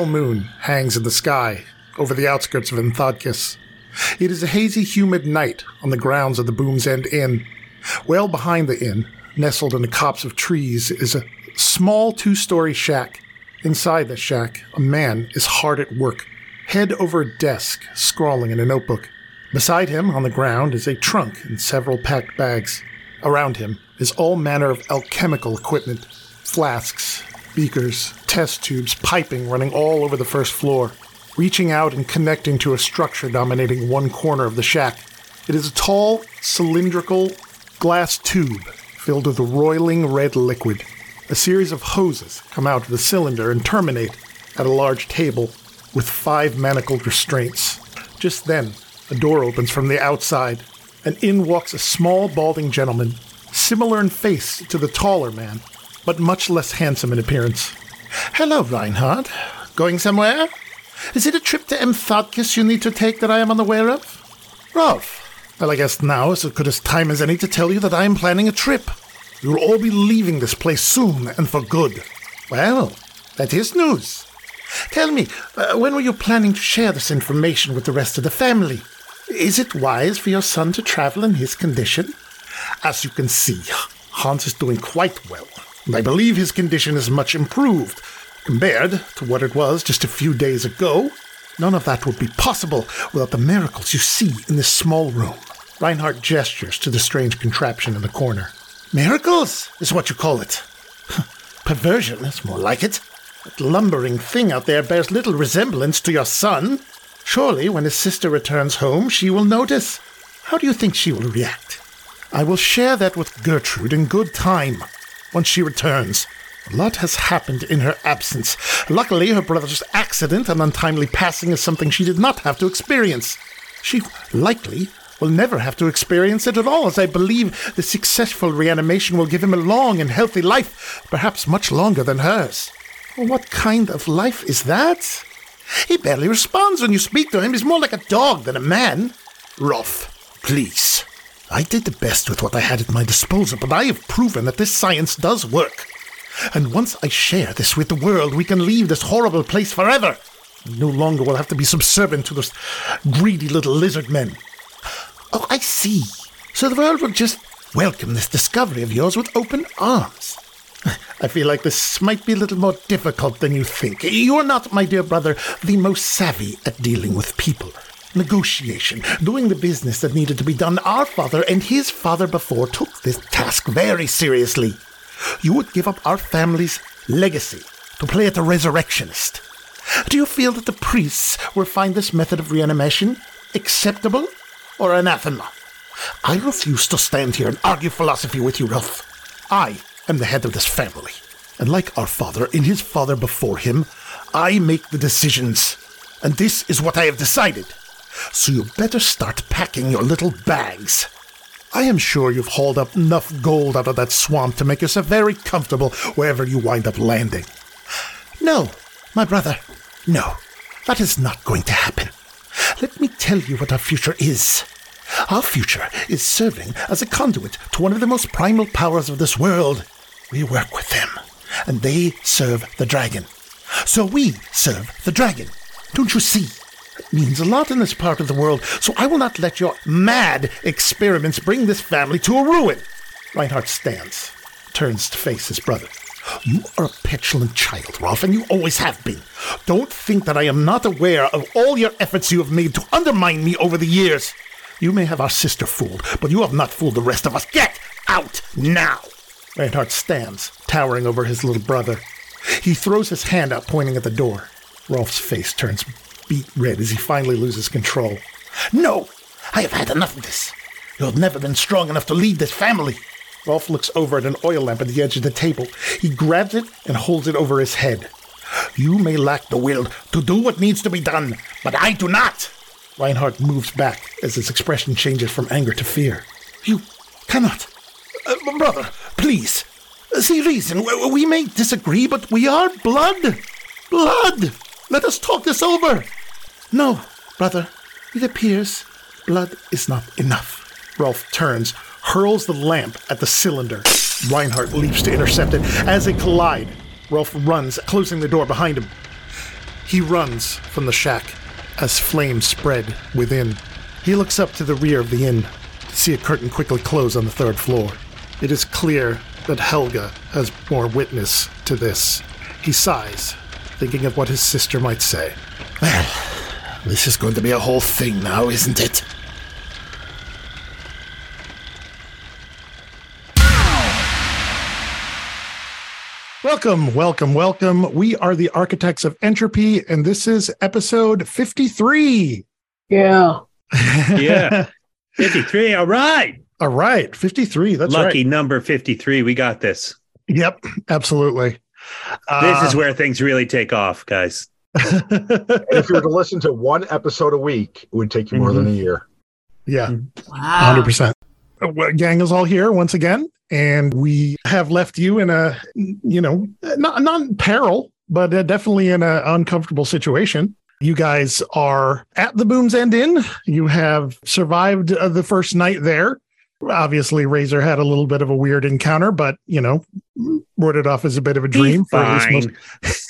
pale moon hangs in the sky over the outskirts of Enthodkis. It is a hazy, humid night on the grounds of the Boom's End Inn. Well behind the inn, nestled in a copse of trees, is a small two story shack. Inside the shack, a man is hard at work, head over a desk, scrawling in a notebook. Beside him, on the ground, is a trunk and several packed bags. Around him is all manner of alchemical equipment flasks, beakers, test tubes, piping running all over the first floor, reaching out and connecting to a structure dominating one corner of the shack. It is a tall, cylindrical glass tube filled with a roiling red liquid. A series of hoses come out of the cylinder and terminate at a large table with five manacled restraints. Just then, a door opens from the outside, and in walks a small, balding gentleman, similar in face to the taller man, but much less handsome in appearance. Hello, Reinhardt. Going somewhere? Is it a trip to Enthodkis you need to take that I am unaware of? Rolf. Well, I guess now is as good a time as any to tell you that I am planning a trip. Will all be leaving this place soon and for good. Well, that is news. Tell me, uh, when were you planning to share this information with the rest of the family? Is it wise for your son to travel in his condition? As you can see, Hans is doing quite well, and I believe his condition is much improved compared to what it was just a few days ago. None of that would be possible without the miracles you see in this small room. Reinhardt gestures to the strange contraption in the corner. Miracles is what you call it. Perversion is more like it. That lumbering thing out there bears little resemblance to your son. Surely, when his sister returns home, she will notice. How do you think she will react? I will share that with Gertrude in good time, once she returns. A lot has happened in her absence. Luckily, her brother's accident and untimely passing is something she did not have to experience. She likely will never have to experience it at all, as I believe the successful reanimation will give him a long and healthy life, perhaps much longer than hers. What kind of life is that? He barely responds when you speak to him. He's more like a dog than a man. Rolf, please. I did the best with what I had at my disposal, but I have proven that this science does work. And once I share this with the world, we can leave this horrible place forever. no longer will have to be subservient to those greedy little lizard men. Oh, I see. So the world will just welcome this discovery of yours with open arms. I feel like this might be a little more difficult than you think. You're not, my dear brother, the most savvy at dealing with people. Negotiation, doing the business that needed to be done. Our father and his father before took this task very seriously. You would give up our family's legacy to play at the resurrectionist. Do you feel that the priests will find this method of reanimation acceptable or anathema? I refuse to stand here and argue philosophy with you, Rolf. I am the head of this family. And like our father and his father before him, I make the decisions. And this is what I have decided. So you better start packing your little bags. I am sure you've hauled up enough gold out of that swamp to make yourself very comfortable wherever you wind up landing. No, my brother, no, that is not going to happen. Let me tell you what our future is. Our future is serving as a conduit to one of the most primal powers of this world. We work with them, and they serve the dragon. So we serve the dragon. Don't you see? Means a lot in this part of the world, so I will not let your mad experiments bring this family to a ruin. Reinhardt stands, turns to face his brother. You are a petulant child, Rolf, and you always have been. Don't think that I am not aware of all your efforts you have made to undermine me over the years. You may have our sister fooled, but you have not fooled the rest of us. Get out now! Reinhardt stands, towering over his little brother. He throws his hand out, pointing at the door. Rolf's face turns beet red as he finally loses control. No! I have had enough of this. You have never been strong enough to lead this family. Rolf looks over at an oil lamp at the edge of the table. He grabs it and holds it over his head. You may lack the will to do what needs to be done, but I do not. Reinhardt moves back as his expression changes from anger to fear. You cannot. Uh, brother, please. See reason. We may disagree, but we are blood. Blood! Let us talk this over. No, brother. It appears blood is not enough. Rolf turns, hurls the lamp at the cylinder. Reinhardt leaps to intercept it. As they collide, Rolf runs, closing the door behind him. He runs from the shack as flames spread within. He looks up to the rear of the inn to see a curtain quickly close on the third floor. It is clear that Helga has more witness to this. He sighs, thinking of what his sister might say. Well, this is going to be a whole thing now, isn't it? Welcome, welcome, welcome. We are the Architects of Entropy, and this is episode 53. Yeah. Yeah. 53. All right. All right, 53. That's Lucky right. number 53. We got this. Yep, absolutely. This is uh, where things really take off, guys. Where. if you were to listen to one episode a week, it would take you more than a year. yeah, Wow. 100%. Uh, well, Gang is all here once again, and we have left you in a, you know, not, not in peril, but uh, definitely in an uncomfortable situation. You guys are at the Boom's End Inn. You have survived uh, the first night there. Obviously, Razor had a little bit of a weird encounter, but, you know, wrote it off as a bit of a dream. for at least most- Fine.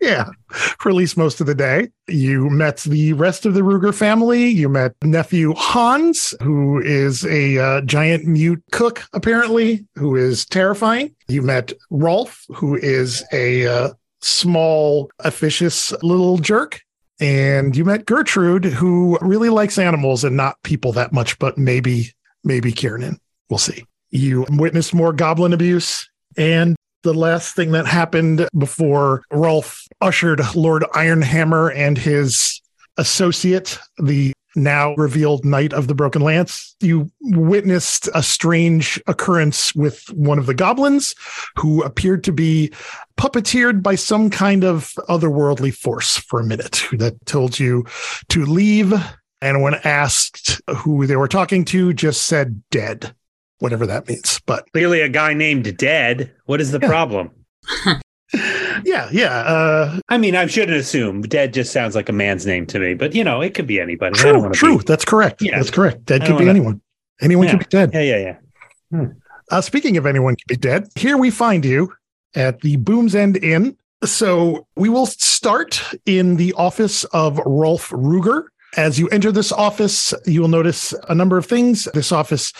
yeah, for at least most of the day. You met the rest of the Ruger family. You met nephew Hans, who is a uh, giant mute cook, apparently, who is terrifying. You met Rolf, who is a uh, small, officious little jerk. And you met Gertrude, who really likes animals and not people that much, but maybe, maybe Kiernan. We'll see. You witnessed more goblin abuse. And the last thing that happened before Rolf ushered Lord Ironhammer and his associate, the now revealed Knight of the Broken Lance, you witnessed a strange occurrence with one of the goblins who appeared to be puppeteered by some kind of otherworldly force for a minute that told you to leave. And when asked who they were talking to, just said dead, whatever that means. But Clearly, a guy named Dead. What is the Yeah. problem? yeah, yeah. Uh, I mean, I shouldn't assume. Dead just sounds like a man's name to me, but you know, it could be anybody. I don't True, true. be- That's correct. Yeah. That's correct. Dead could be wanna- anyone. Anyone Yeah. could be dead. Yeah, yeah, yeah. Uh, speaking of anyone could be dead, here we find you at the Boom's End Inn. So we will start in the office of Rolf Ruger. As you enter this office, you will notice a number of things. This office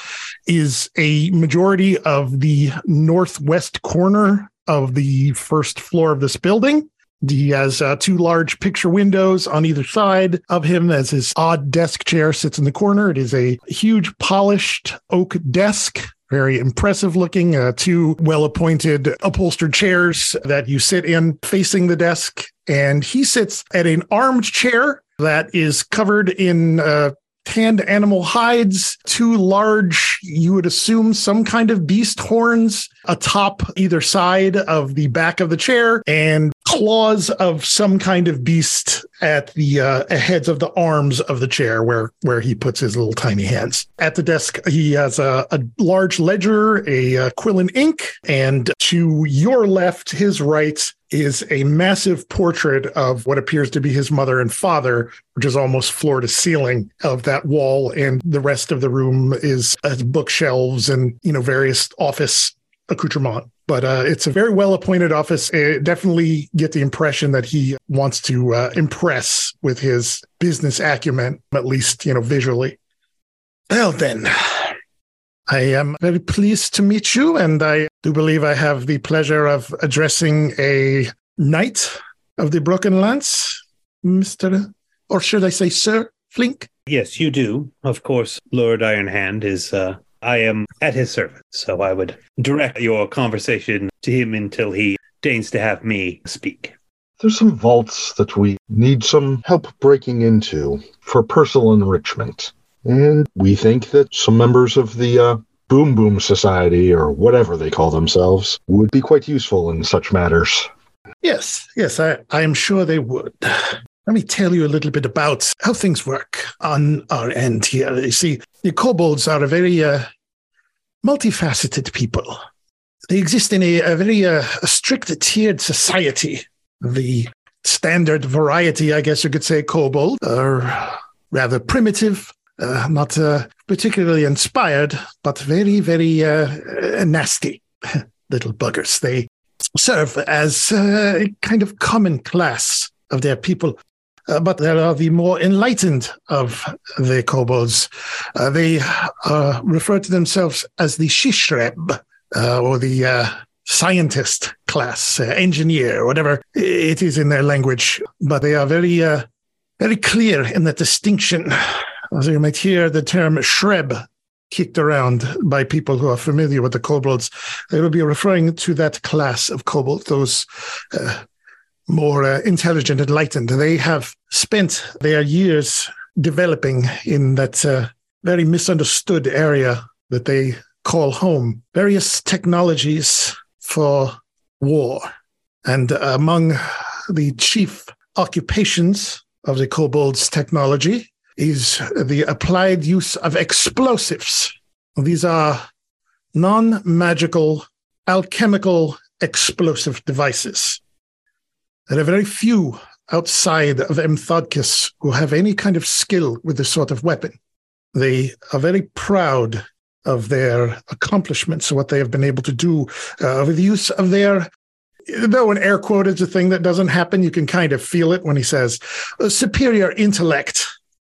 is a majority of the northwest corner of the first floor of this building. He has uh, two large picture windows on either side of him as his odd desk chair sits in the corner. It is a huge polished oak desk very impressive looking. Uh, two well appointed upholstered chairs that you sit in facing the desk. And he sits at an armed chair that is covered in uh, tanned animal hides, two large, you would assume some kind of beast horns atop either side of the back of the chair, and claws of some kind of beast at the uh, heads of the arms of the chair where where he puts his little tiny hands. At the desk, he has a, a large ledger, a, uh quill and ink, and to your left, his right, is a massive portrait of what appears to be his mother and father, which is almost floor to ceiling of that wall, and the rest of the room is uh, bookshelves and you know various office accoutrement. But uh, it's a very well appointed office. Definitely get the impression that he wants to uh, impress with his business acumen, at least you know visually. Well then, I am very pleased to meet you, and I do believe I have the pleasure of addressing a knight of the Broken Lance, Mister, or should I say, Sir Flink? Yes, you do. Of course, Lord Ironhammer is. Uh, I am at his service, so I would direct your conversation to him until he deigns to have me speak. There's some vaults that we need some help breaking into for personal enrichment. And we think that some members of the uh, Boom Boom Society, or whatever they call themselves, would be quite useful in such matters. Yes, yes, I, I am sure they would. Let me tell you a little bit about how things work on our end here. You see, the kobolds are a very uh, multifaceted people. They exist in a, a very uh, strict tiered society. The standard variety, I guess you could say, kobold are rather primitive, uh, not uh, particularly inspired, but very, very uh, nasty little buggers. They serve as uh, a kind of common class of their people. Uh, but there are the more enlightened of the kobolds. Uh, they refer to themselves as the Shishreb, or the scientist class, engineer, whatever it is in their language. But they are very, very clear in the distinction. As you might hear the term Shreb kicked around by people who are familiar with the kobolds. They will be referring to that class of kobolds, those uh, more uh, intelligent, enlightened. They have spent their years developing in that uh, very misunderstood area that they call home various technologies for war. And among the chief occupations of the kobolds technology is the applied use of explosives. These are non magical, alchemical explosive devices. There are very few outside of Enthodkis who have any kind of skill with this sort of weapon. They are very proud of their accomplishments, what they have been able to do uh, with the use of their though an air quote is a thing that doesn't happen, you can kind of feel it when he says superior intellect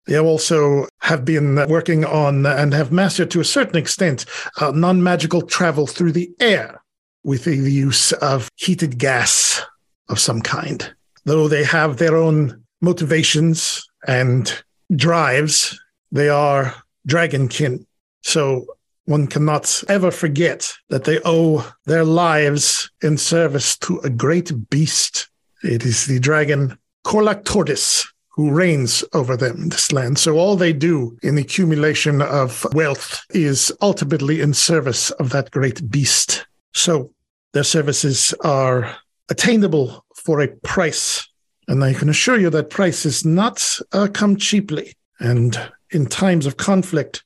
they also have been working on and have mastered to a certain extent uh, non magical travel through the air with the use of heated gas of some kind. Though they have their own motivations and drives, they are dragonkin. So one cannot ever forget that they owe their lives in service to a great beast. It is the dragon Korlak Tortoise who reigns over them, this land. So all they do in the accumulation of wealth is ultimately in service of that great beast. So their services are attainable for a price. And I can assure you that price is not uh, come cheaply. And in times of conflict,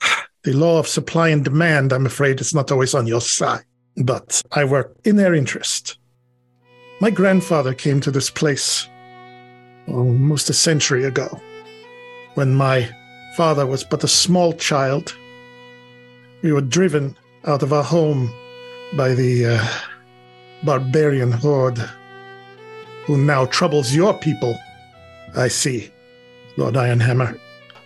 the law of supply and demand, I'm afraid, is not always on your side. But I work in their interest. My grandfather came to this place almost a century ago, when my father was but a small child. We were driven out of our home by the uh, barbarian horde who now troubles your people. I see, Lord Ironhammer.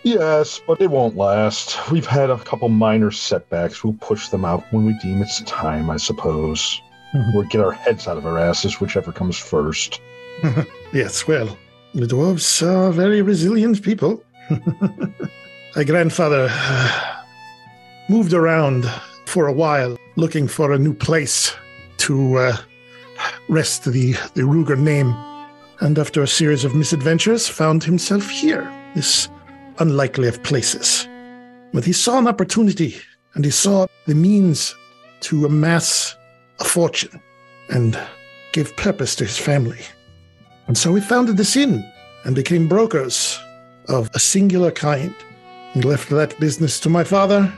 Yes, but it won't last. We've had a couple minor setbacks. We'll push them out when we deem it's time, I suppose. Mm-hmm. Or get our heads out of our asses, whichever comes first. yes, well, the dwarves are very resilient people. My grandfather uh, moved around for a while looking for a new place to uh, rest the, the Ruger name, and after a series of misadventures, found himself here, this unlikely of places. But he saw an opportunity, and he saw the means to amass a fortune and give purpose to his family. And so we founded this inn and became brokers of a singular kind and left that business to my father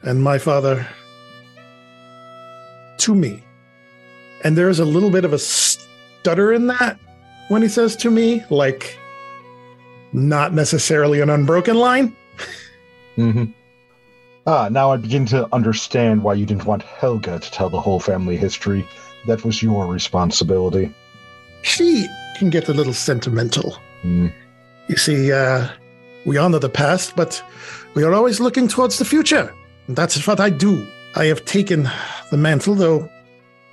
and my father to me. And there's a little bit of a stutter in that when he says to me, like not necessarily an unbroken line. mm-hmm. Ah, now I begin to understand why you didn't want Helga to tell the whole family history. That was your responsibility. She can get a little sentimental. Mm. You see, uh, we honor the past, but we are always looking towards the future. And that's what I do. I have taken the mantle, though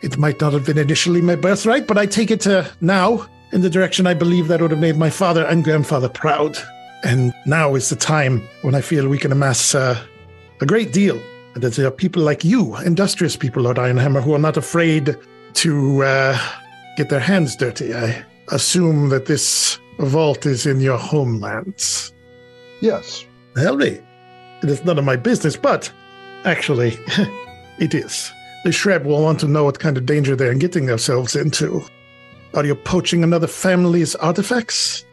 it might not have been initially my birthright, but I take it uh, now in the direction I believe that would have made my father and grandfather proud. And now is the time when I feel we can amass uh, a great deal. And that there are people like you, industrious people, Lord Ironhammer, who are not afraid to uh, get their hands dirty. I assume that this vault is in your homelands. Yes. Helry. It is none of my business, but actually, it is. The Shreb will want to know what kind of danger they're getting themselves into. Are you poaching another family's artifacts?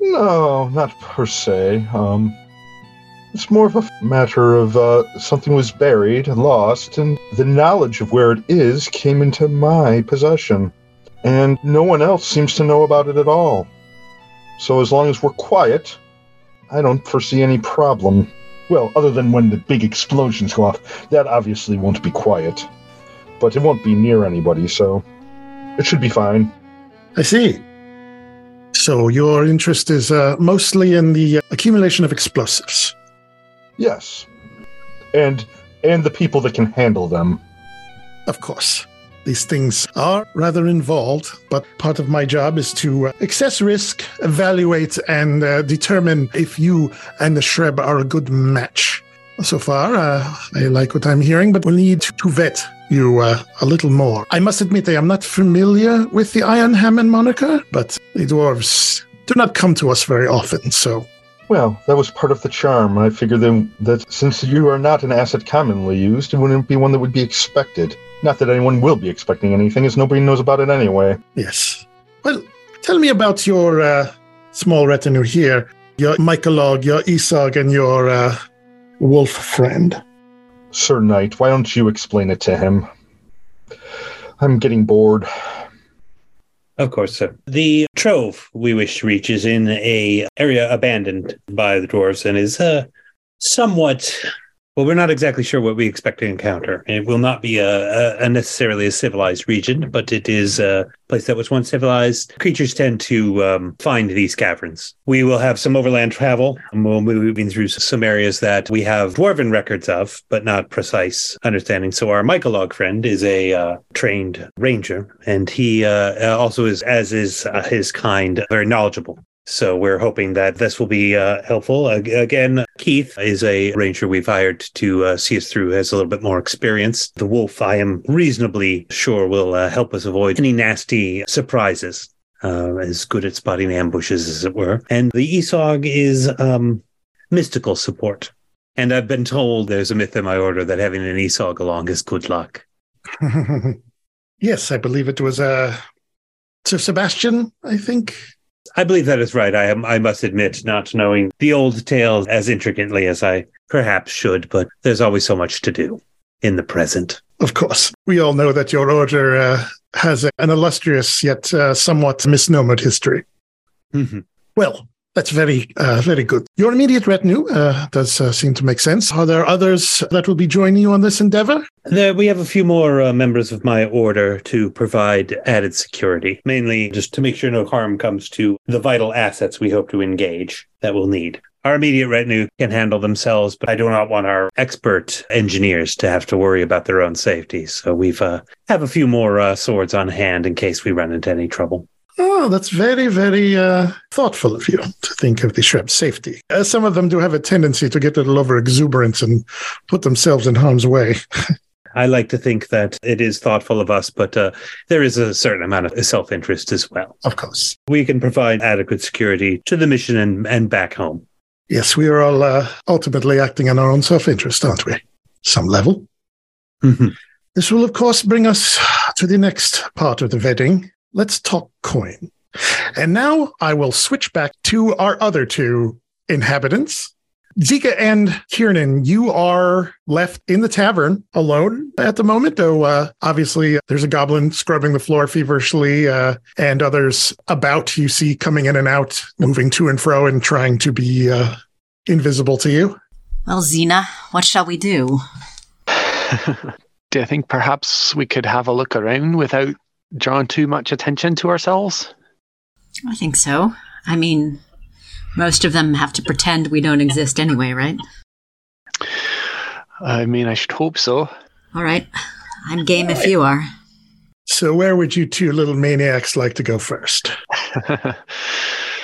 No, not per se. Um, it's more of a matter of uh, something was buried and lost, and the knowledge of where it is came into my possession and no one else seems to know about it at all. So as long as we're quiet, I don't foresee any problem. Well, other than when the big explosions go off, that obviously won't be quiet. But it won't be near anybody, so it should be fine. I see. So your interest is uh, mostly in the accumulation of explosives. Yes. And and the people that can handle them. Of course. These things are rather involved, but part of my job is to uh, assess risk, evaluate, and uh, determine if you and the Shreb are a good match. So far, uh, I like what I'm hearing, but we'll need to vet you uh, a little more. I must admit, I am not familiar with the Ironhammer moniker, but the dwarves do not come to us very often, so Well, that was part of the charm. I figured then that since you are not an asset commonly used, it wouldn't be one that would be expected. Not that anyone will be expecting anything, as nobody knows about it anyway. Yes. Well, tell me about your uh, small retinue here. Your mycolog, your Esog, and your uh, wolf friend. Sir Knight, why don't you explain it to him? I'm getting bored. Of course, sir. The trove we wish to reach is in a area abandoned by the dwarves and is uh, somewhat. Well, we're not exactly sure what we expect to encounter. It will not be a, a, necessarily a civilized region, but it is a place that was once civilized. Creatures tend to um, find these caverns. We will have some overland travel, and we'll be moving through some areas that we have dwarven records of, but not precise understanding. So our mycolog friend is a uh, trained ranger, and he uh, also is, as is uh, his kind, very knowledgeable. So we're hoping that this will be uh, helpful. Again, Keith is a ranger we've hired to uh, see us through, has a little bit more experience. The wolf, I am reasonably sure, will uh, help us avoid any nasty surprises. Uh, is good at spotting ambushes, as it were. And the Esog is um, mystical support. And I've been told there's a myth in my order that having an Esog along is good luck. yes, I believe it was uh, Sir Sebastian, I think. I believe that is right. I am. I must admit, not knowing the old tales as intricately as I perhaps should, but there's always so much to do in the present. Of course. We all know that your order uh, has a- an illustrious yet uh, somewhat misnomered history. Mhm. Well, that's very, uh, very good. Your immediate retinue uh, does uh, seem to make sense. Are there others that will be joining you on this endeavor? There, we have a few more uh, members of my order to provide added security, mainly just to make sure no harm comes to the vital assets we hope to engage that we'll need. Our immediate retinue can handle themselves, but I do not want our expert engineers to have to worry about their own safety. So we've uh, have a few more uh, swords on hand in case we run into any trouble. Oh, that's very, very uh, thoughtful of you to think of the Shreb's safety. Uh, some of them do have a tendency to get a little over exuberance and put themselves in harm's way. I like to think that it is thoughtful of us, but uh, there is a certain amount of self interest as well. Of course. We can provide adequate security to the mission and, and back home. Yes, we are all uh, ultimately acting in our own self interest, aren't we? Some level. Mhm. This will, of course, bring us to the next part of the vetting. Let's talk coin. And now I will switch back to our other two inhabitants. Zika and Kiernan, you are left in the tavern alone at the moment, though uh, obviously there's a goblin scrubbing the floor feverishly uh, and others about you see coming in and out, moving to and fro and trying to be uh, invisible to you. Well, Xena, what shall we do? Do you think perhaps we could have a look around without drawing too much attention to ourselves? I think so. I mean, most of them have to pretend we don't exist anyway, right? I mean, I should hope so. All right. I'm game if you are. So, where would you two little maniacs like to go first?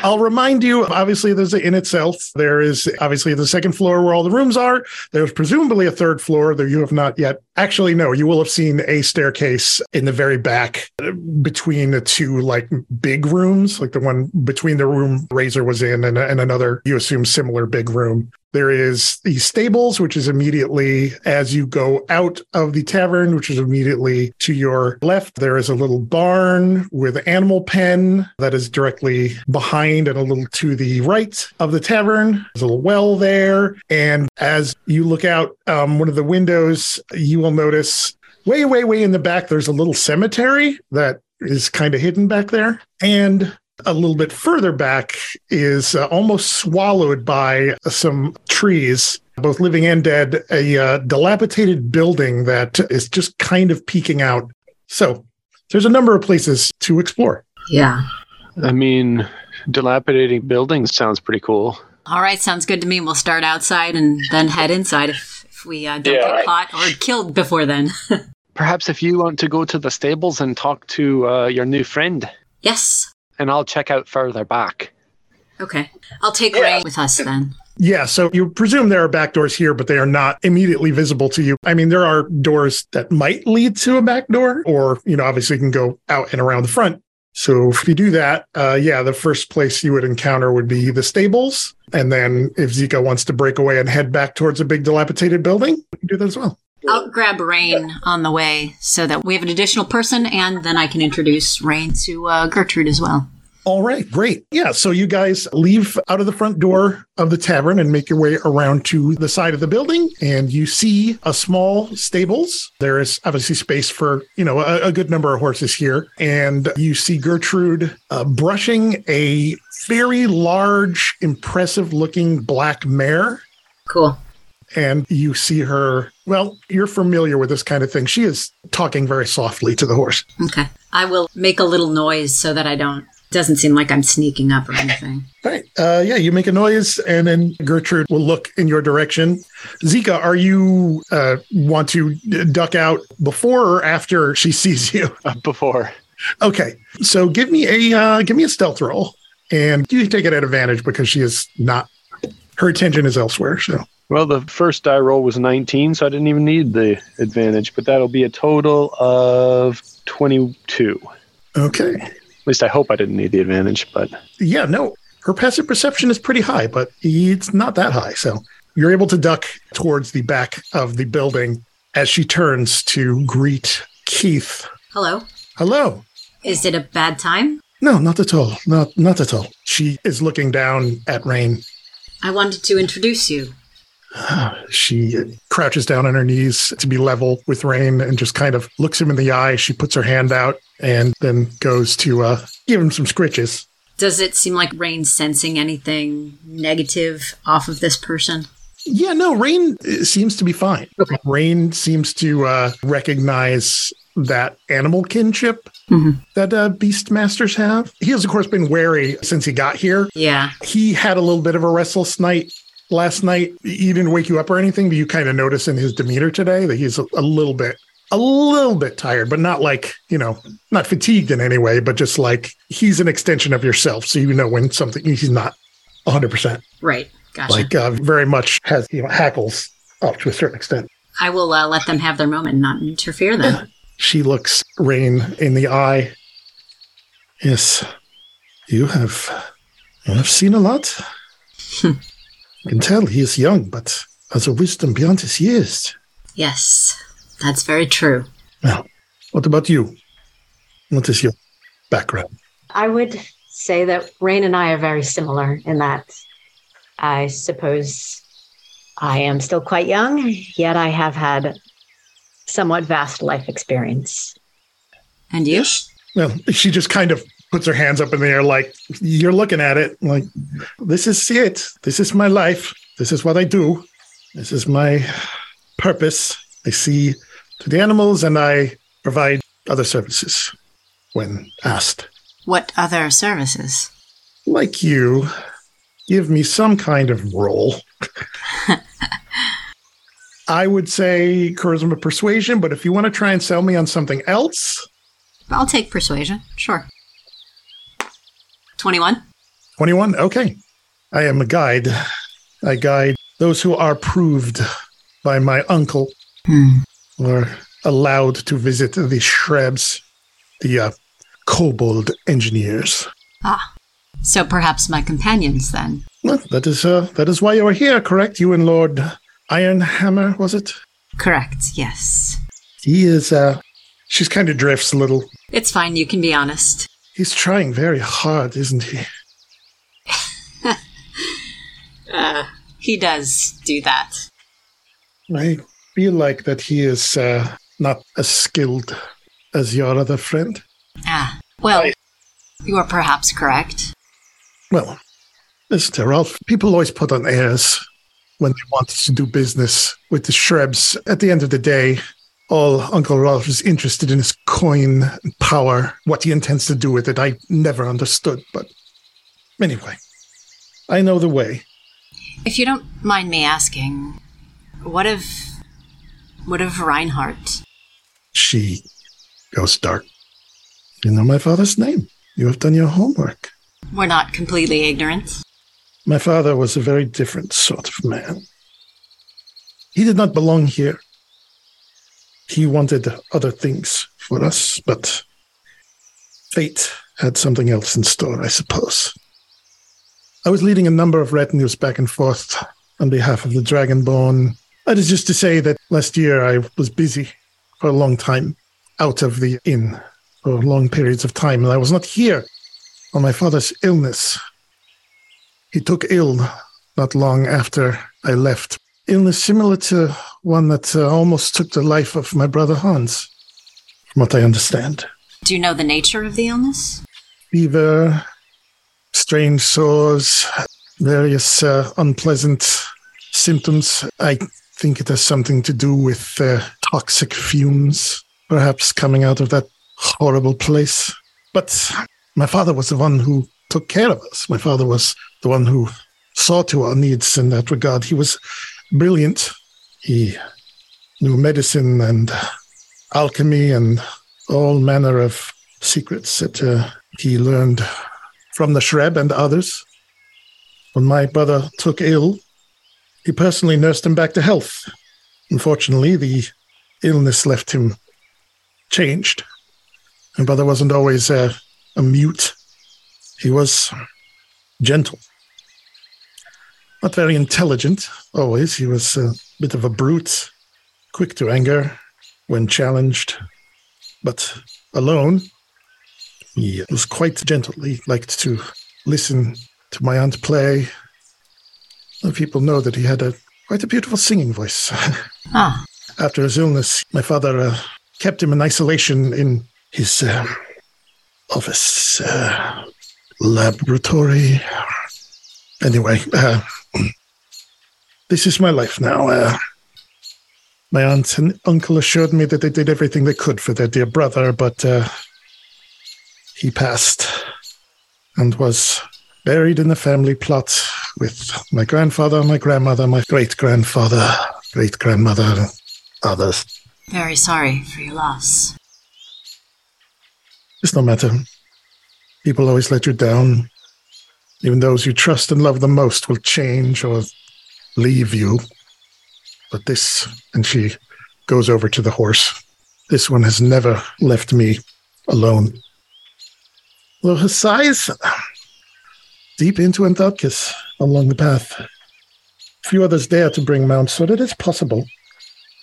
I'll remind you, obviously, there's the inn itself. There is obviously the second floor where all the rooms are. There's presumably a third floor that you have not yet. Actually, no, you will have seen a staircase in the very back uh, between the two like big rooms, like the one between the room Razor was in and, and another, you assume, similar big room. There is the stables, which is immediately as you go out of the tavern, which is immediately to your left. There is a little barn with animal pen that is directly behind and a little to the right of the tavern. There's a little well there. And as you look out um, one of the windows, you will notice way, way, way in the back, there's a little cemetery that is kind of hidden back there. And a little bit further back is uh, almost swallowed by some trees, both living and dead, a uh, dilapidated building that is just kind of peeking out. So there's a number of places to explore. Yeah. I mean, Dilapidating buildings sounds pretty cool. All right, sounds good to me. We'll start outside and then head inside if, if we uh, don't Yeah. get caught or killed before then. Perhaps if you want to go to the stables and talk to uh, your new friend, yes. And I'll check out further back. Okay. I'll take Ray with us then. Yeah, so you presume there are back doors here, but they are not immediately visible to you. I mean, there are doors that might lead to a back door, or, you know, obviously you can go out and around the front. So if you do that, uh, yeah, the first place you would encounter would be the stables. And then if Zika wants to break away and head back towards a big dilapidated building, we can do that as well. I'll grab Rain on the way so that we have an additional person, and then I can introduce Rain to uh, Gertrude as well. All right, great. Yeah, so you guys leave out of the front door of the tavern and make your way around to the side of the building, and you see a small stables. There is obviously space for you know a, a good number of horses here, and you see Gertrude uh, brushing a very large, impressive-looking black mare. Cool. And you see her. Well, you're familiar with this kind of thing. She is talking very softly to the horse. Okay. I will make a little noise so that I don't. Doesn't seem like I'm sneaking up or anything. Right. Uh, yeah, you make a noise, and then Gertrude will look in your direction. Zika, are you uh, want to duck out before or after she sees you? Uh, before. Okay. So give me a uh, give me a stealth roll, and you take it at advantage because she is not. Her attention is elsewhere. So Well, the first die roll was 19, so I didn't even need the advantage, but that'll be a total of 22. okay. At least I hope I didn't need the advantage, but Yeah. No, her passive perception is pretty high, but it's not that high. So you're able to duck towards the back of the building as she turns to greet Keith. Hello. Hello. Is it a bad time? No, not at all. Not not at all. She is looking down at Rain. I wanted to introduce you. She crouches down on her knees to be level with Rain and just kind of looks him in the eye. She puts her hand out and then goes to uh, give him some scritches. Does it seem like Rain's sensing anything negative off of this person? Yeah, no, Rain uh, seems to be fine. Okay. Rain seems to uh, recognize that animal kinship Mhm. that uh, beast masters have. He has, of course, been wary since he got here. Yeah. he had a little bit of a restless night last night. He didn't wake you up or anything, but you kind of notice in his demeanor today that he's a, a little bit, a little bit tired, but not like, you know, not fatigued in any way, but just like he's an extension of yourself. So you know when something, he's not 100%, Right. Gotcha. like uh, very much has, you know, hackles up to a certain extent. I will uh, let them have their moment and not interfere then. She looks Rain in the eye. Yes, you have, you have seen a lot. I can tell he is young, but has a wisdom beyond his years. yes, that's very true. Now, what about you? What is your background? I would say that Rain and I are very similar in that I suppose I am still quite young, yet I have had somewhat vast life experience. And you? Well, she just kind of puts her hands up in the air, like you're looking at it, like this is it. This is my life. This is what I do. This is my purpose. I see to the animals and I provide other services when asked. What other services? Like you, give me some kind of role. I would say charisma persuasion, but if you want to try and sell me on something else, I'll take persuasion. Sure. 21. 21. Okay. I am a guide. I guide those who are proved by my uncle Hmm. or allowed to visit the Shrebs, the uh, kobold engineers. Ah. So perhaps my companions then. Well, that is uh, that is why you are here, correct? You and Lord Ironhammer, was it? Correct. Yes. He is. uh She's kind of drifts a little. It's fine. You can be honest. He's trying very hard, isn't he? Uh, he does do that. I feel like that he is uh, not as skilled as your other friend. Ah. Well, you are perhaps correct. Well, Mr. Rolf, people always put on airs when they want to do business with the Shrebs. At the end of the day, all Uncle Rolf is interested in is coin and power. What he intends to do with it, I never understood. But Anyway, I know the way. If you don't mind me asking, what of what of Reinhardt? She goes dark. You know my father's name. You have done your homework. We're not completely ignorant. My father was a very different sort of man. He did not belong here. He wanted other things for us, but fate had something else in store, I suppose. I was leading a number of retinues back and forth on behalf of the Dragonborn. That is just to say that last year I was busy for a long time out of the inn for long periods of time, and I was not here on my father's illness. He took ill not long after I left. Illness similar to one that uh, almost took the life of my brother Hans, from what I understand. Do you know the nature of the illness? Fever, strange sores, various uh, unpleasant symptoms. I think it has something to do with uh, toxic fumes, perhaps coming out of that horrible place. But my father was the one who took care of us. My father was the one who saw to our needs in that regard. He was brilliant. He knew medicine and alchemy and all manner of secrets that uh, he learned from the Shreb and others. When my brother took ill, he personally nursed him back to health. Unfortunately, the illness left him changed. My brother wasn't always uh, a mute. He was gentle. Not very intelligent, always. He was a bit of a brute, quick to anger when challenged. But alone, he was quite gentle. He liked to listen to my aunt play. People know that he had a quite a beautiful singing voice. Ah, After his illness, my father uh, kept him in isolation in his uh, office, uh, laboratory. Anyway, uh, this is my life now. Uh, my aunt and uncle assured me that they did everything they could for their dear brother, but uh, he passed and was buried in the family plot with my grandfather, my grandmother, my great grandfather, great grandmother, and others. very sorry for your loss. It's no matter. People always let you down. Even those you trust and love the most will change or leave you. But this, and she goes over to the horse. This one has never left me alone. Though her sighs deep into Anthotkiss along the path. Few others dare to bring mount, so it's possible,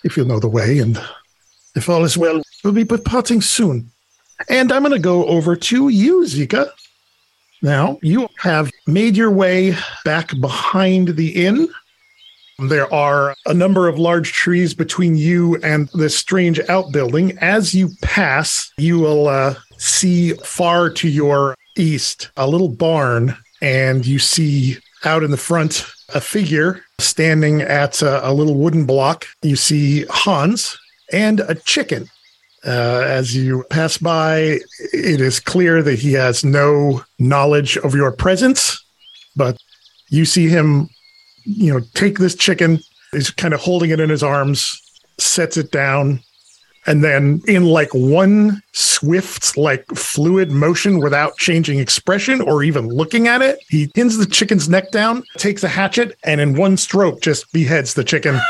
if you know the way, and if all is well, we'll be parting soon. And I'm going to go over to you, Zika. Now, you have made your way back behind the inn. There are a number of large trees between you and this strange outbuilding. As you pass, you will uh, see far to your east a little barn, and you see out in the front a figure standing at a, a little wooden block. You see Hans and a chicken. Uh, as you pass by, it is clear that he has no knowledge of your presence, but you see him, you know, take this chicken, is kind of holding it in his arms, sets it down, and then in like one swift, like fluid motion without changing expression or even looking at it, he pins the chicken's neck down, takes a hatchet, and in one stroke just beheads the chicken.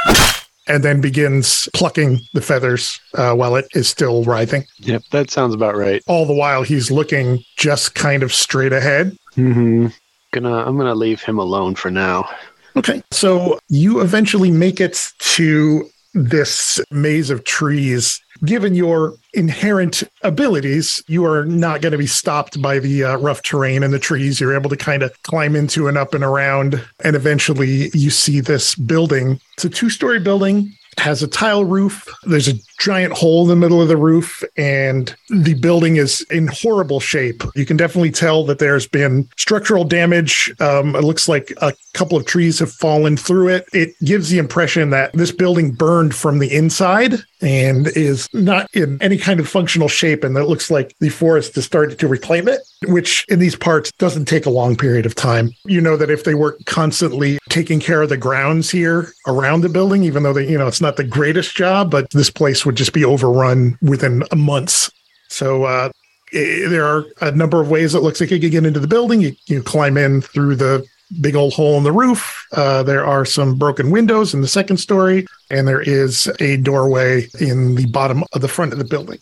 And then begins plucking the feathers uh, while it is still writhing. Yep, that sounds about right. All the while, he's looking just kind of straight ahead. hmm Gonna, I'm gonna leave him alone for now. Okay. So you eventually make it to this maze of trees. Given your inherent abilities, you are not going to be stopped by the uh, rough terrain and the trees. You're able to kind of climb into and up and around. And eventually you see this building. It's a two story building. Has a tile roof. There's a giant hole in the middle of the roof, and the building is in horrible shape. You can definitely tell that there's been structural damage. Um, it looks like a couple of trees have fallen through it. It gives the impression that this building burned from the inside and is not in any kind of functional shape. And it looks like the forest has started to reclaim it, which in these parts doesn't take a long period of time. You know that if they were constantly taking care of the grounds here around the building, even though they, you know, it's not the greatest job, but this place would just be overrun within months. So, uh, i- there are a number of ways it looks like you can get into the building. You, you climb in through the big old hole in the roof. Uh, there are some broken windows in the second story, and there is a doorway in the bottom of the front of the building.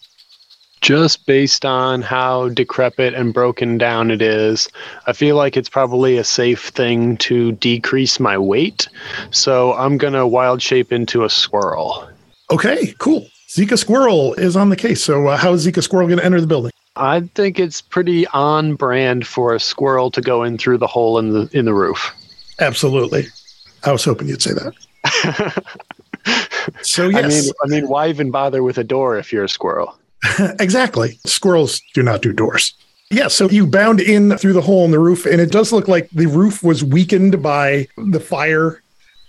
Just based on how decrepit and broken down it is, I feel like it's probably a safe thing to decrease my weight. So I'm going to wild shape into a squirrel. Okay, cool. Zika Squirrel is on the case. So, uh, how is Zika Squirrel going to enter the building? I think it's pretty on brand for a squirrel to go in through the hole in the in the roof. Absolutely. I was hoping you'd say that. So, yes. I mean, I mean, why even bother with a door if you're a squirrel? exactly. Squirrels do not do doors. Yeah, so you bound in through the hole in the roof, and it does look like the roof was weakened by the fire.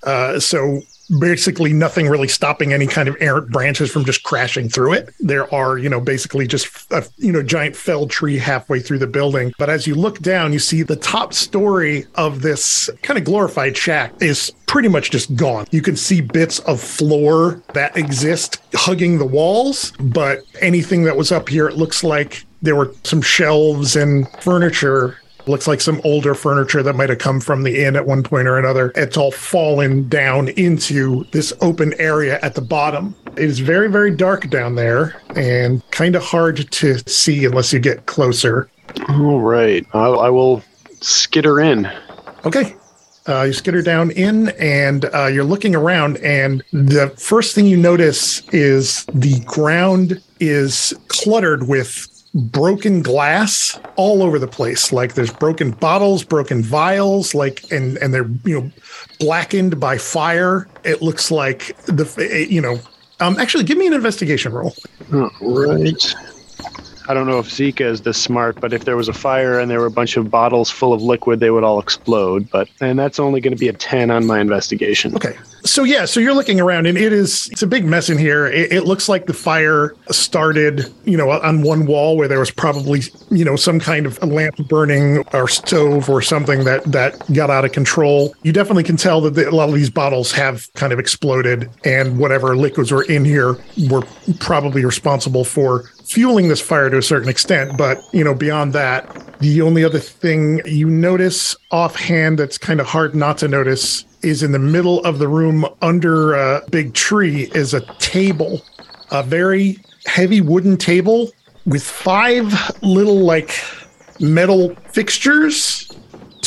Uh, so basically, nothing really stopping any kind of errant branches from just crashing through it. There are, you know, basically just a you know giant felled tree halfway through the building. But as you look down, you see the top story of this kind of glorified shack is pretty much just gone. You can see bits of floor that exist hugging the walls, but anything that was up here, it looks like there were some shelves and furniture. Looks like some older furniture that might have come from the inn at one point or another. It's all fallen down into this open area at the bottom. It is very, very dark down there and kind of hard to see unless you get closer. All right, I, I will skitter in. Okay. Uh, you skitter down in and uh, you're looking around, and the first thing you notice is the ground is cluttered with broken glass all over the place. Like there's broken bottles, broken vials, like and and they're you know blackened by fire. It looks like the you know. Um, actually, give me an investigation roll. All right. I don't know if Zika is this smart, but if there was a fire and there were a bunch of bottles full of liquid, they would all explode. But and that's only going to be a ten on my investigation. Okay. So yeah, so you're looking around and it is it's a big mess in here. It, it looks like the fire started, you know, on one wall where there was probably, you know, some kind of lamp burning or stove or something that that got out of control. You definitely can tell that the, a lot of these bottles have kind of exploded and whatever liquids were in here were probably responsible for fueling this fire to a certain extent. But, you know, beyond that, the only other thing you notice offhand that's kind of hard not to notice is in the middle of the room under a big tree is a table, a very heavy wooden table with five little like metal fixtures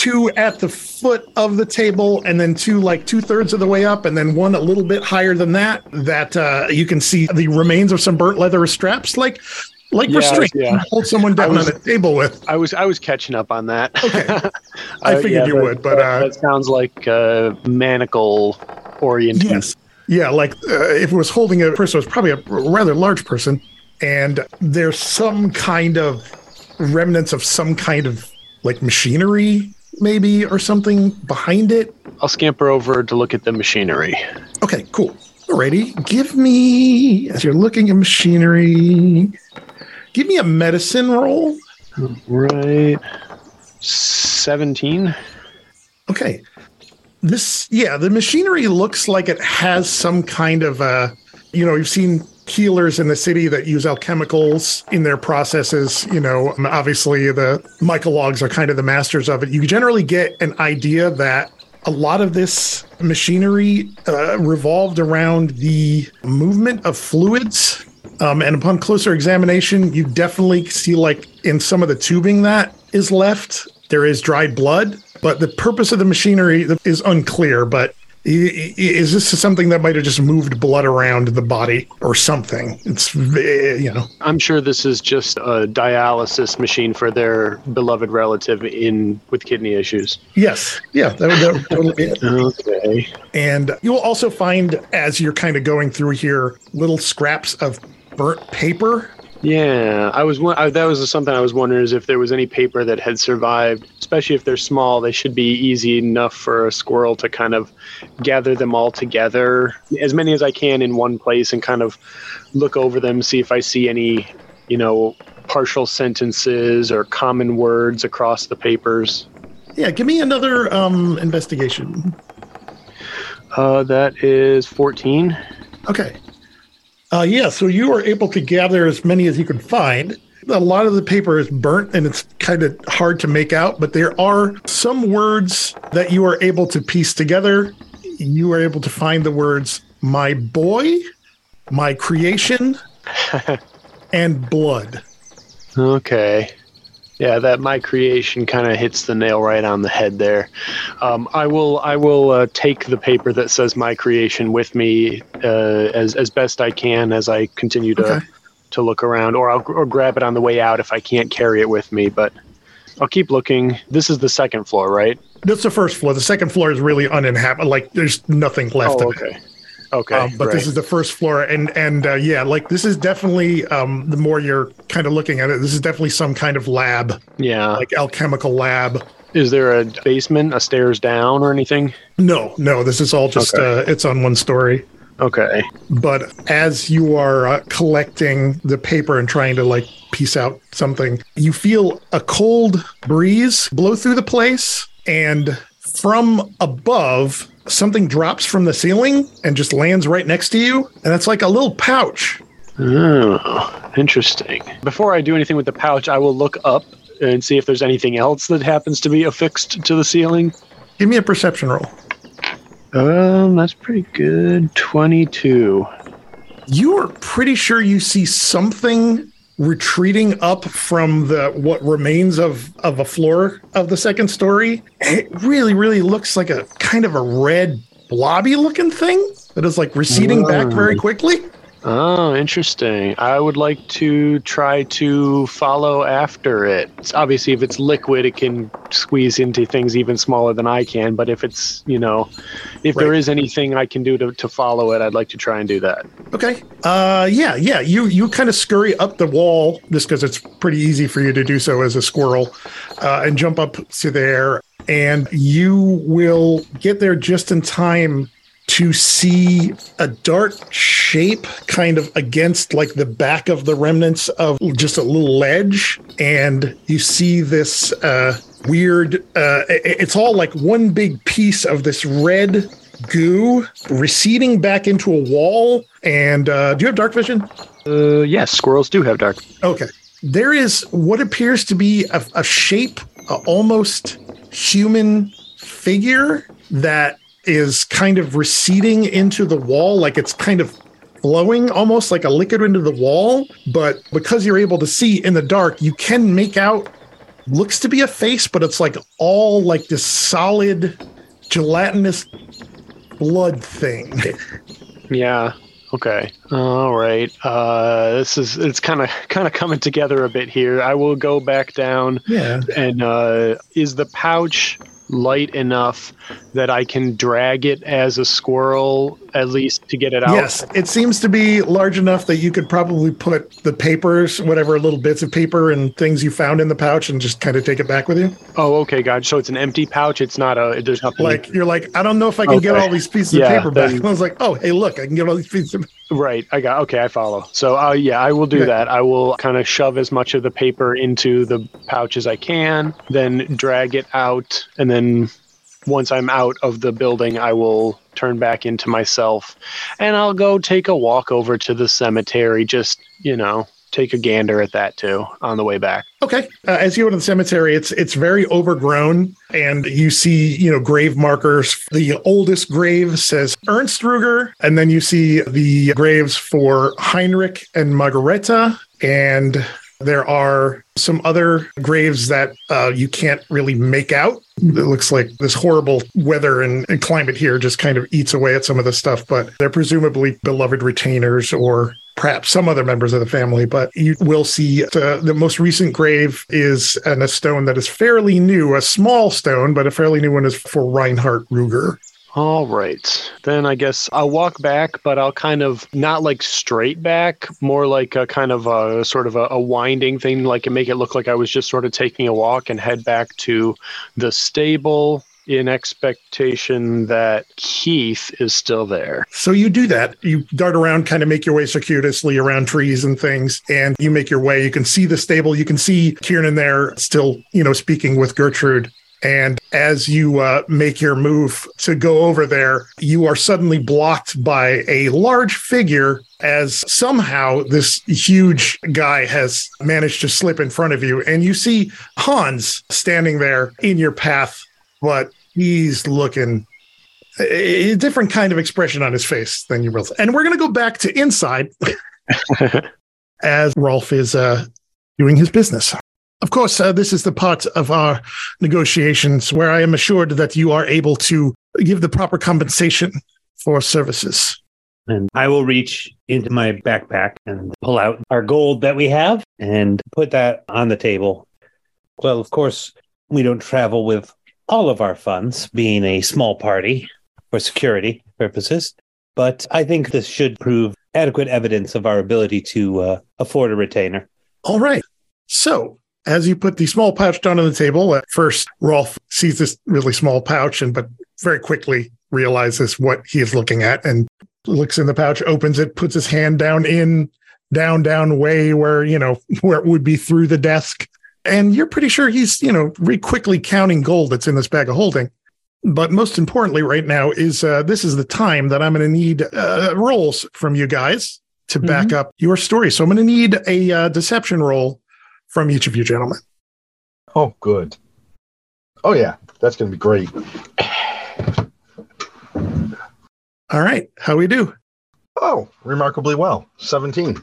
two at the foot of the table and then two like two thirds of the way up and then one a little bit higher than that that uh, you can see the remains of some burnt leather straps like like Yeah, restraint yeah. hold someone down was- on a table with I was I was catching up on that. Okay. I Uh, figured you that- would, but, that, uh, that sounds like uh, manacle oriented. Yes. Yeah, like uh, if it was holding a person, it was probably a rather large person, and there's some kind of remnants of some kind of like machinery, maybe, or something behind it. I'll scamper over to look at the machinery. Okay, cool. Alrighty, give me as you're looking at machinery, give me a medicine roll. Right. 17. Okay. This, yeah, the machinery looks like it has some kind of, uh, you know, you've seen healers in the city that use alchemicals in their processes. You know, um, obviously the mycologs are kind of the masters of it. You generally get an idea that a lot of this machinery uh, revolved around the movement of fluids. Um, and upon closer examination, you definitely see, like in some of the tubing that is left, there is dried blood. But the purpose of the machinery is unclear. But Is this something that might have just moved blood around the body or something? It's, eh, you know, I'm sure this is just a dialysis machine for their beloved relative in with kidney issues. yes. Yeah, that would, that would totally be it. Okay. And you'll also find, as you're kind of going through here, little scraps of burnt paper. Yeah, I was I, that was something I was wondering is if there was any paper that had survived, especially if they're small. They should be easy enough for a squirrel to kind of gather them all together, as many as I can in one place, and kind of look over them, see if I see any, you know, partial sentences or common words across the papers. Yeah, give me another um, investigation. Uh, that is fourteen. Okay. Uh, yeah, so you are able to gather as many as you can find. A lot of the paper is burnt and it's kind of hard to make out, but there are some words that you are able to piece together. You are able to find the words my boy, my creation, and blood. Okay. Yeah, that my creation kind of hits the nail right on the head there. Um, I will I will uh, take the paper that says my creation with me uh, as as best I can as I continue to Okay. to look around, or I'll or grab it on the way out if I can't carry it with me. But I'll keep looking. This is the second floor, right? That's the first floor. The second floor is really uninhabited. Like there's nothing left oh, of it. Okay. Um, but this is the first floor, and and uh, yeah, like this is definitely um, the more you're kind of looking at it, this is definitely some kind of lab, yeah. like alchemical lab. is there a basement, a stairs down, or anything? No, no, this is all just Okay. uh, it's on one story. Okay. But as you are uh, collecting the paper and trying to like piece out something, you feel a cold breeze blow through the place, and from above, something drops from the ceiling and just lands right next to you, and it's like a little pouch. Oh, interesting. Before I do anything with the pouch, I will look up and see if there's anything else that happens to be affixed to the ceiling. Give me a perception roll. Um, that's pretty good. 22. you are pretty sure you see something retreating up from the what remains of of a floor of the second story it really really looks like a kind of a red blobby looking thing that is like receding back very quickly Oh, interesting. I would like to try to follow after it. It's obviously, if it's liquid, it can squeeze into things even smaller than I can. But if it's, you know, if there Right. is anything I can do to, to follow it, I'd like to try and do that. okay uh yeah yeah you you kind of scurry up the wall just because it's pretty easy for you to do so as a squirrel uh, and jump up to there and you will get there just in time to see a dark shape kind of against like the back of the remnants of just a little ledge and you see this uh weird, uh, it's all like one big piece of this red goo receding back into a wall and uh do you have dark vision Uh, yes, squirrels do have dark. Okay. There is what appears to be a, a shape, a almost human figure that is kind of receding into the wall, like it's kind of flowing almost like a liquid into the wall. But because you're able to see in the dark, you can make out looks to be a face, but it's like all like this solid gelatinous blood thing. Yeah. Okay. All right. Uh, this is it's kind of kind of coming together a bit here. I will go back down Yeah. and uh, is the pouch light enough that I can drag it as a squirrel at least to get it out? Yes, it seems to be large enough that you could probably put the papers, whatever little bits of paper and things you found in the pouch, and just kind of take it back with you. Oh, okay, gotcha. So it's an empty pouch. It's not a. There's nothing. Like you're like, I don't know if I can get all these pieces Yeah, of paper back. I was like, oh, hey, look, I can get all these pieces. Of- Right. I got. Okay, I follow. So, uh, yeah, I will do Yeah. that. I will kind of shove as much of the paper into the pouch as I can, then drag it out, and then once I'm out of the building, I will turn back into myself, and I'll go take a walk over to the cemetery. Just you know, take a gander at that too on the way back. Okay, uh, as you go to the cemetery, it's it's very overgrown, and you see you know grave markers. The oldest grave says Ernst Ruger, and then you see the graves for Heinrich and Margareta, and There are some other graves that uh, you can't really make out. It looks like this horrible weather and, and climate here just kind of eats away at some of the stuff, but they're presumably beloved retainers or perhaps some other members of the family, but you will see the, the most recent grave is in a stone that is fairly new, a small stone, but a fairly new one is for Reinhardt Ruger. All right. Then I guess I'll walk back, but I'll kind of not like straight back, more like a kind of a sort of a, a winding thing, like and make it look like I was just sort of taking a walk and head back to the stable in expectation that Keith is still there. So you do that. You dart around, kind of make your way circuitously around trees and things, and you make your way. You can see the stable. You can see Kieran there still, you know, speaking with Gertrude. And as you uh, make your move to go over there, you are suddenly blocked by a large figure as somehow this huge guy has managed to slip in front of you. And you see Hans standing there in your path, but he's looking a different kind of expression on his face than you will. And we're going to go back to inside as Rolf is uh, doing his business. Of course, uh, this is the part of our negotiations where I am assured that you are able to give the proper compensation for services. And I will reach into my backpack and pull out our gold that we have and put that on the table. Well, of course, we don't travel with all of our funds, being a small party for security purposes, but I think this should prove adequate evidence of our ability to uh, afford a retainer. All right. So, as you put the small pouch down on the table, at first Rolf sees this really small pouch and but very quickly realizes what he is looking at and looks in the pouch, opens it, puts his hand down in down down way where, you know, where it would be through the desk. And you're pretty sure he's, you know, very quickly counting gold that's in this bag of holding. But most importantly, right now is uh, this is the time that I'm going to need uh, rolls from you guys to back up your story. So I'm going to need a uh, deception roll from each of you gentlemen. Oh, good. Oh, yeah. That's going to be great. All right, how we do? Oh, remarkably well. 17.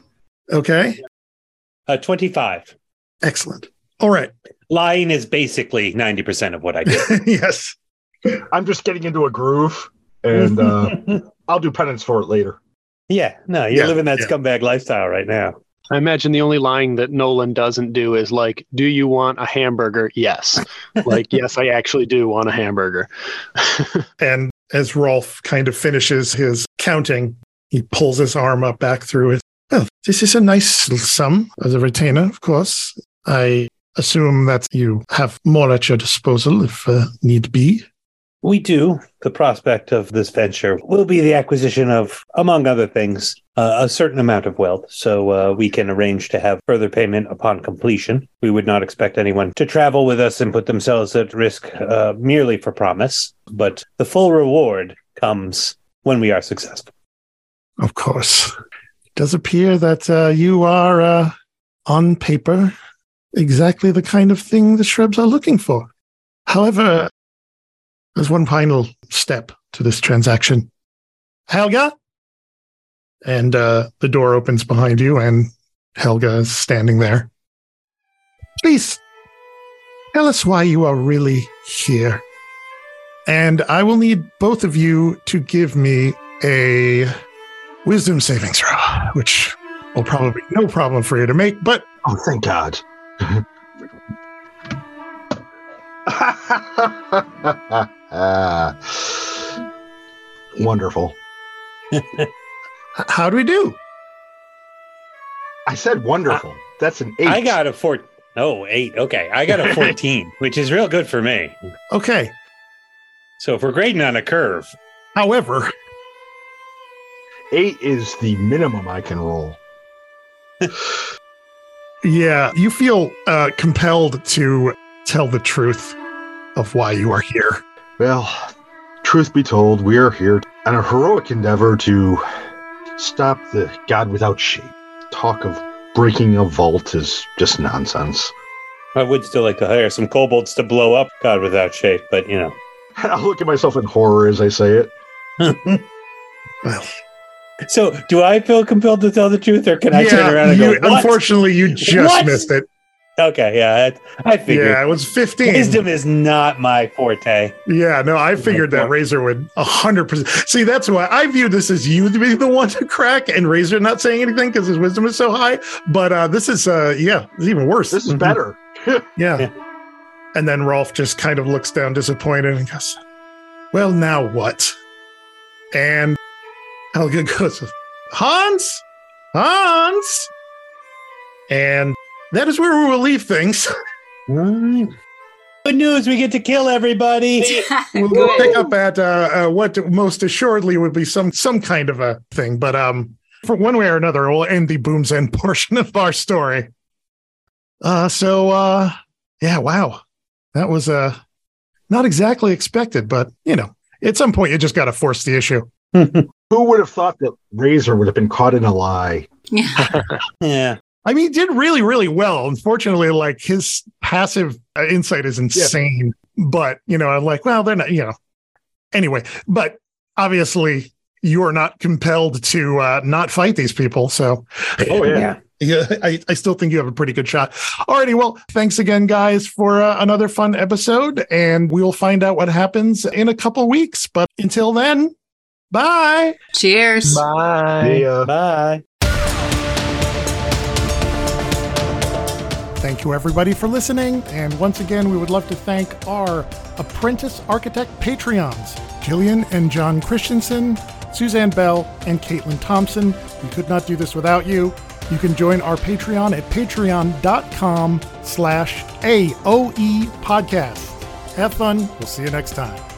Okay, Uh, 25. excellent. All right, Lying is basically 90% of what I do. yes. I'm just getting into a groove, and uh, I'll do penance for it later. yeah, no, you're Yeah, living that yeah. scumbag lifestyle right now. I imagine the only lying that Nolan doesn't do is like, "Do you want a hamburger?" Yes. like, yes, I actually do want a hamburger. And as Rolf kind of finishes his counting, he pulls his arm up back through it. Well, this is a nice sum as a retainer, of course. I assume that you have more at your disposal if uh, need be. We do. The prospect of this venture will be the acquisition of, among other things, uh, a certain amount of wealth. So uh, we can arrange to have further payment upon completion. We would not expect anyone to travel with us and put themselves at risk uh, merely for promise, but the full reward comes when we are successful. Of course. It does appear that uh, you are, uh, on paper, exactly the kind of thing the Shrebs are looking for. However, there's one final step to this transaction. Helga? And uh, the door opens behind you, and Helga is standing there. Please tell us why you are really here. And I will need both of you to give me a wisdom saving throw, which will probably be no problem for you to make, but Oh, thank God. Wonderful. how do we do? I said wonderful. That's an eight. I got a four. Oh, eight. Okay. I got a 14, which is real good for me. Okay. So if we're grading on a curve, However, eight is the minimum I can roll. yeah, you feel uh, compelled to tell the truth of why you are here. Well, truth be told, we are here on a heroic endeavor to stop the God without shape. Talk of breaking a vault is just nonsense. I would still like to hire some kobolds to blow up God without shape, but you know. I'll look at myself in horror as I say it. Well, So, do I feel compelled to tell the truth, or can I turn around and you, go? What? unfortunately, you just What? missed it. Okay, yeah, I, I figured. Yeah, it was 15. Wisdom is not my forte. Yeah, no, I figured that Razor would 100%. See, that's why I view this as you to be the one to crack and Razor not saying anything because his wisdom is so high. But uh, this is, uh, yeah, it's even worse. This is Mhm. better. Yeah. Yeah. And then Rolf just kind of looks down disappointed and goes, Well, now what? And Helga goes, Hans? Hans? And that is where we will leave things. Right. Good news, we get to kill everybody. we'll, we'll pick up at uh, uh, what most assuredly would be some some kind of a thing. But um, for one way or another, we'll end the Boom's End portion of our story. Uh, so uh, yeah, wow, that was uh not exactly expected, but you know, at some point you just got to force the issue. Who would have thought that Razor would have been caught in a lie? yeah. yeah. I mean, he did really, really well. Unfortunately, like his passive uh, insight is insane. But you know, I'm like, well, they're not. You know, anyway. But obviously, you are not compelled to uh, not fight these people. So, Oh, yeah. yeah, I, I still think you have a pretty good shot. Alrighty, well, thanks again, guys, for uh, another fun episode, and we'll find out what happens in a couple weeks. But until then, bye. Cheers. Bye. Yeah. Bye. Thank you, everybody, for listening. And once again, we would love to thank our apprentice architect Patreons, Jillian and John Christensen, Suzanne Bell, and Caitlin Thompson. We could not do this without you. You can join our Patreon at patreon.com slash AOE podcast. Have fun. We'll see you next time.